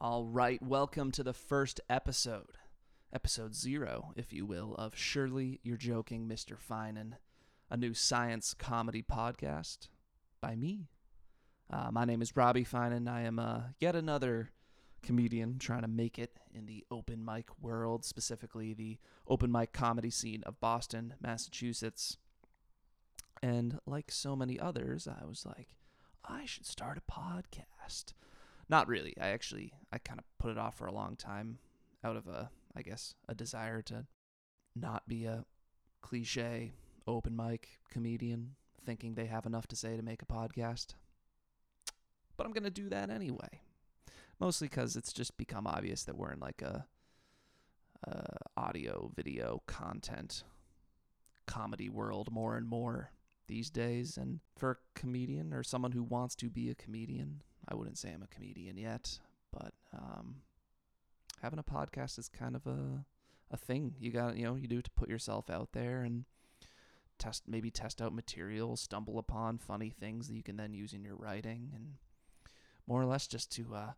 All right, welcome to the first episode, episode zero, if you will, of Surely You're Joking, Mr. Finan, a new science comedy podcast by me. Uh, my name is Robbie Finan. I am uh, yet another comedian trying to make it in the open mic world, specifically the open mic comedy scene of Boston, Massachusetts. And like so many others, I was like, I should start a podcast. Not really. I actually I kind of put it off for a long time out of a I guess a desire to not be a cliche open mic comedian thinking they have enough to say to make a podcast. But I'm going to do that anyway. Mostly cuz it's just become obvious that we're in like a uh, audio video content comedy world more and more these days and for a comedian or someone who wants to be a comedian I wouldn't say I'm a comedian yet, but um, having a podcast is kind of a a thing you got you know you do to put yourself out there and test maybe test out material, stumble upon funny things that you can then use in your writing, and more or less just to uh,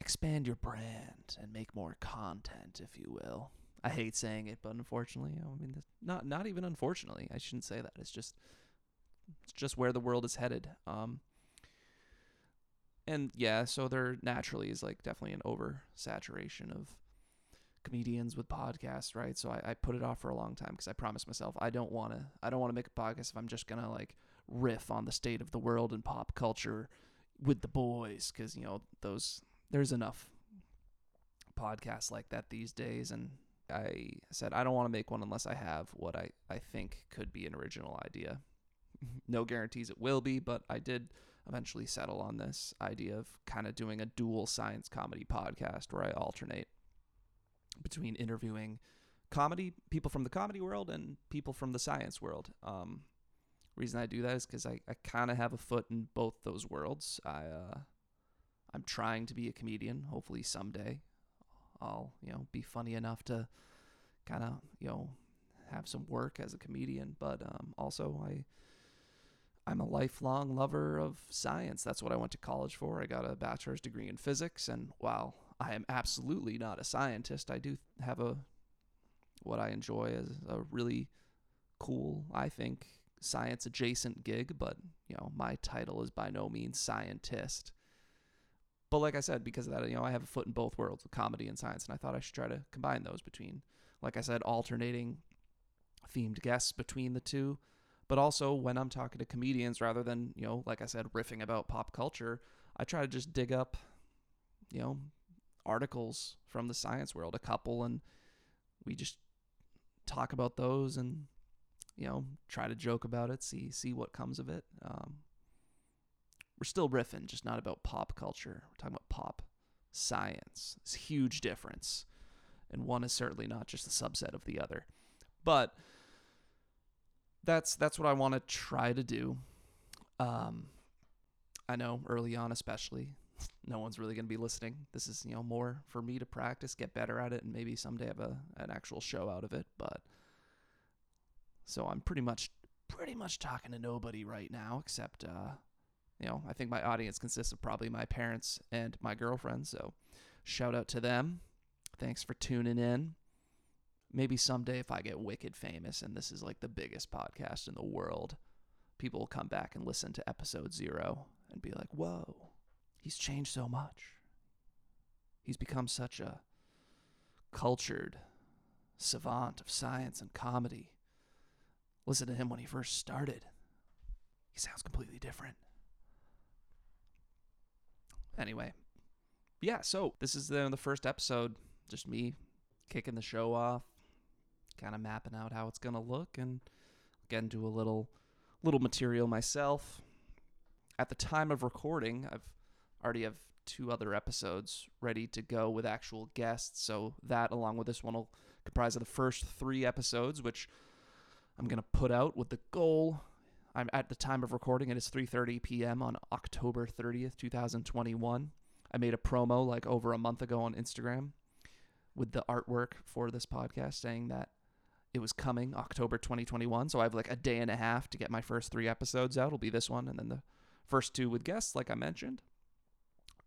expand your brand and make more content, if you will. I hate saying it, but unfortunately, I mean, not not even unfortunately, I shouldn't say that. It's just it's just where the world is headed. Um, and yeah, so there naturally is like definitely an oversaturation of comedians with podcasts, right? So I, I put it off for a long time because I promised myself I don't want to I don't want to make a podcast if I'm just gonna like riff on the state of the world and pop culture with the boys because you know those there's enough podcasts like that these days and I said I don't want to make one unless I have what I, I think could be an original idea. no guarantees it will be, but I did eventually settle on this idea of kind of doing a dual science comedy podcast where I alternate between interviewing comedy people from the comedy world and people from the science world. Um, reason I do that is because I, I kind of have a foot in both those worlds. I uh, I'm trying to be a comedian. Hopefully someday I'll you know be funny enough to kind of you know have some work as a comedian. But um, also I I'm a lifelong lover of science. That's what I went to college for. I got a bachelor's degree in physics, and while I am absolutely not a scientist, I do have a what I enjoy as a really cool, I think, science adjacent gig, but you know, my title is by no means scientist. But like I said, because of that, you know, I have a foot in both worlds, comedy and science, and I thought I should try to combine those between, like I said, alternating themed guests between the two but also when I'm talking to comedians, rather than, you know, like I said, riffing about pop culture, I try to just dig up, you know, articles from the science world, a couple, and we just talk about those and, you know, try to joke about it, see see what comes of it. Um, we're still riffing, just not about pop culture. We're talking about pop science. It's a huge difference. And one is certainly not just a subset of the other. But that's that's what I want to try to do. Um, I know early on, especially, no one's really going to be listening. This is you know more for me to practice, get better at it, and maybe someday have a an actual show out of it. But so I'm pretty much pretty much talking to nobody right now, except uh, you know I think my audience consists of probably my parents and my girlfriend. So shout out to them. Thanks for tuning in maybe someday if I get wicked famous and this is like the biggest podcast in the world, people will come back and listen to episode zero and be like, whoa, he's changed so much. He's become such a cultured savant of science and comedy. Listen to him when he first started. He sounds completely different. Anyway, yeah, so this is the, the first episode, just me kicking the show off, kind of mapping out how it's going to look and again do a little little material myself. At the time of recording, I've already have two other episodes ready to go with actual guests, so that along with this one will comprise of the first 3 episodes which I'm going to put out with the goal I'm at the time of recording it is 3:30 p.m. on October 30th, 2021. I made a promo like over a month ago on Instagram with the artwork for this podcast saying that it was coming October 2021. So I have like a day and a half to get my first three episodes out. It'll be this one and then the first two with guests, like I mentioned.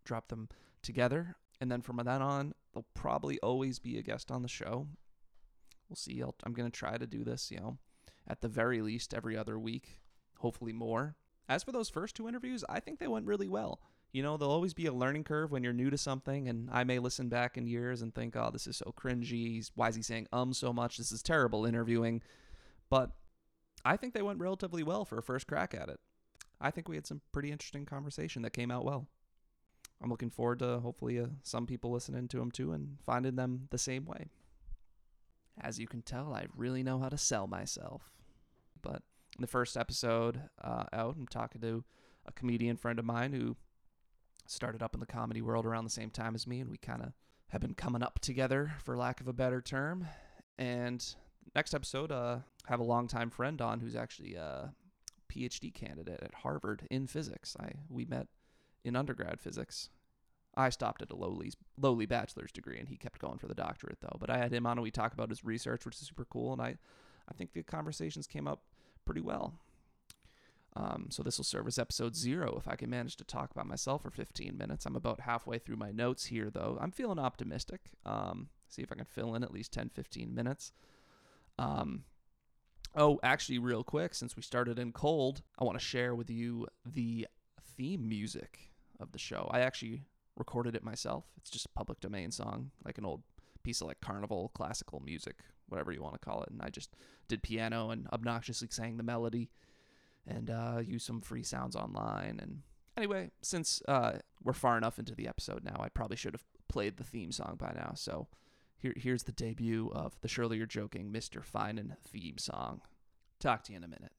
Drop them together. And then from then on, there'll probably always be a guest on the show. We'll see. i am going to try to do this, you know, at the very least every other week, hopefully more. As for those first two interviews, I think they went really well. You know, there'll always be a learning curve when you're new to something, and I may listen back in years and think, oh, this is so cringy. Why is he saying um so much? This is terrible interviewing. But I think they went relatively well for a first crack at it. I think we had some pretty interesting conversation that came out well. I'm looking forward to hopefully uh, some people listening to them too and finding them the same way. As you can tell, I really know how to sell myself. But in the first episode uh, out, I'm talking to a comedian friend of mine who started up in the comedy world around the same time as me, and we kind of have been coming up together, for lack of a better term. And next episode, uh, have a longtime friend on who's actually a PhD candidate at Harvard in physics. I we met in undergrad physics. I stopped at a lowly lowly bachelor's degree, and he kept going for the doctorate though. But I had him on, and we talk about his research, which is super cool. And I, I think the conversations came up pretty well. Um, so this will serve as episode zero if I can manage to talk about myself for 15 minutes. I'm about halfway through my notes here, though. I'm feeling optimistic. Um, see if I can fill in at least 10, 15 minutes. Um, oh, actually, real quick, since we started in cold, I want to share with you the theme music of the show. I actually recorded it myself. It's just a public domain song, like an old piece of like carnival classical music, whatever you want to call it. And I just did piano and obnoxiously sang the melody and uh, used some free sounds online. And anyway, since uh, we're far enough into the episode now, I probably should have played the theme song by now. So here, here's the debut of the Surely You're Joking Mr. Finan theme song. Talk to you in a minute.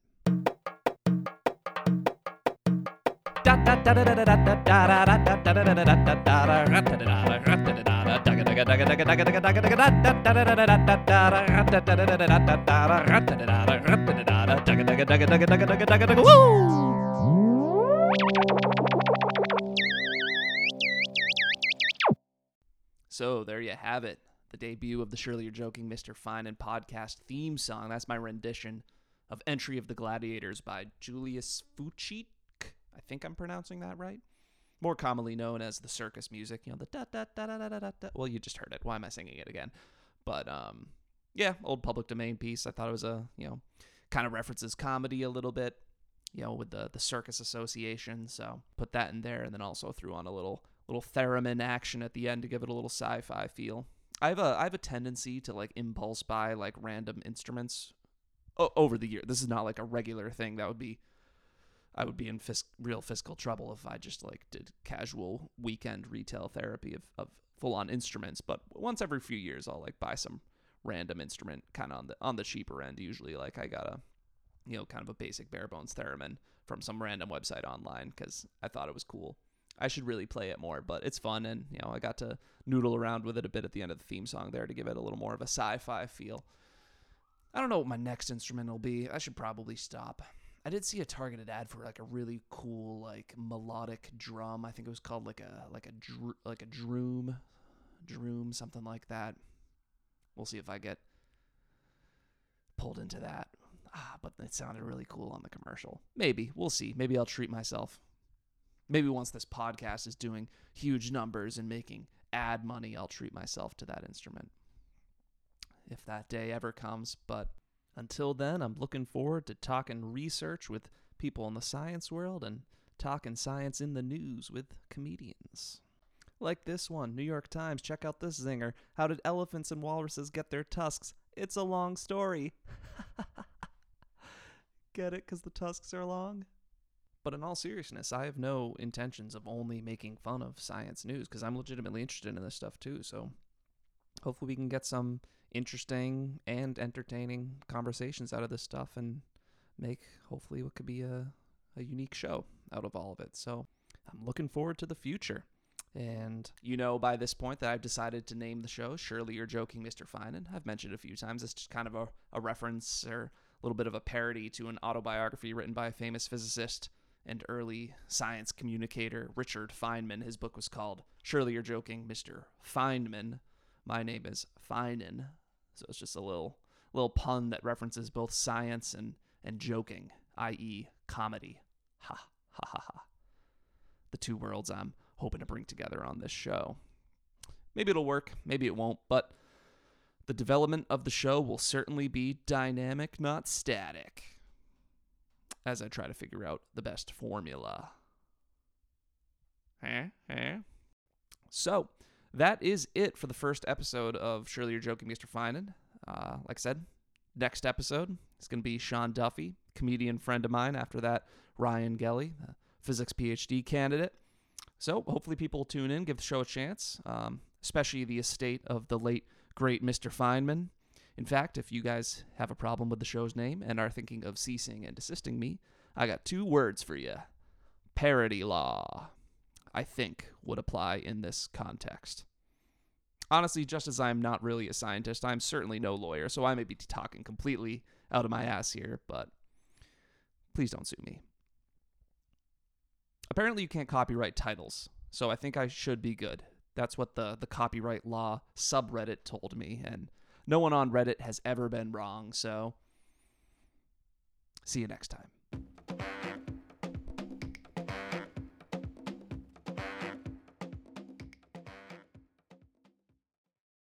So there you have it. The debut of the Surely You're Joking Mr. Finan podcast theme song. That's my rendition of Entry of the Gladiators by Julius Fučík. I think I'm pronouncing that right. More commonly known as the circus music, you know, the da da da da da da da. Well, you just heard it. Why am I singing it again? But um, yeah, old public domain piece. I thought it was a you know, kind of references comedy a little bit, you know, with the the circus association. So put that in there, and then also threw on a little little theremin action at the end to give it a little sci-fi feel. I have a I have a tendency to like impulse buy like random instruments o- over the year. This is not like a regular thing. That would be I would be in real fiscal trouble if I just like did casual weekend retail therapy of, of full on instruments. But once every few years, I'll like buy some random instrument kind of on the on the cheaper end. Usually, like I got a you know kind of a basic bare bones theremin from some random website online because I thought it was cool. I should really play it more, but it's fun, and you know I got to noodle around with it a bit at the end of the theme song there to give it a little more of a sci-fi feel. I don't know what my next instrument will be. I should probably stop. I did see a targeted ad for like a really cool like melodic drum. I think it was called like a like a dr- like a droom, droom something like that. We'll see if I get pulled into that. Ah, but it sounded really cool on the commercial. Maybe we'll see. Maybe I'll treat myself. Maybe once this podcast is doing huge numbers and making ad money, I'll treat myself to that instrument. If that day ever comes, but until then, I'm looking forward to talking research with people in the science world and talking science in the news with comedians. Like this one, New York Times, check out this zinger. How did elephants and walruses get their tusks? It's a long story. get it? Because the tusks are long? But in all seriousness, I have no intentions of only making fun of science news because I'm legitimately interested in this stuff too. So hopefully we can get some interesting and entertaining conversations out of this stuff and make hopefully what could be a, a unique show out of all of it. So I'm looking forward to the future. And you know by this point that I've decided to name the show Surely You're Joking, Mr. Finan. I've mentioned a few times. It's just kind of a, a reference or a little bit of a parody to an autobiography written by a famous physicist and early science communicator Richard Feynman. His book was called Surely You're Joking, Mr. Feynman. My name is Finan. So it's just a little little pun that references both science and, and joking, i.e., comedy. Ha ha ha ha. The two worlds I'm hoping to bring together on this show. Maybe it'll work, maybe it won't, but the development of the show will certainly be dynamic, not static, as I try to figure out the best formula. Huh? Huh? So, that is it for the first episode of Surely You're Joking, Mr. Finan. Uh, like I said, next episode is going to be Sean Duffy, comedian friend of mine. After that, Ryan Gelly, physics PhD candidate. So hopefully people will tune in, give the show a chance, um, especially the estate of the late, great Mr. Feynman. In fact, if you guys have a problem with the show's name and are thinking of ceasing and desisting me, I got two words for you parody law. I think would apply in this context. Honestly, just as I'm not really a scientist, I'm certainly no lawyer, so I may be talking completely out of my ass here, but please don't sue me. Apparently, you can't copyright titles, so I think I should be good. That's what the, the copyright law subreddit told me, and no one on Reddit has ever been wrong, so see you next time.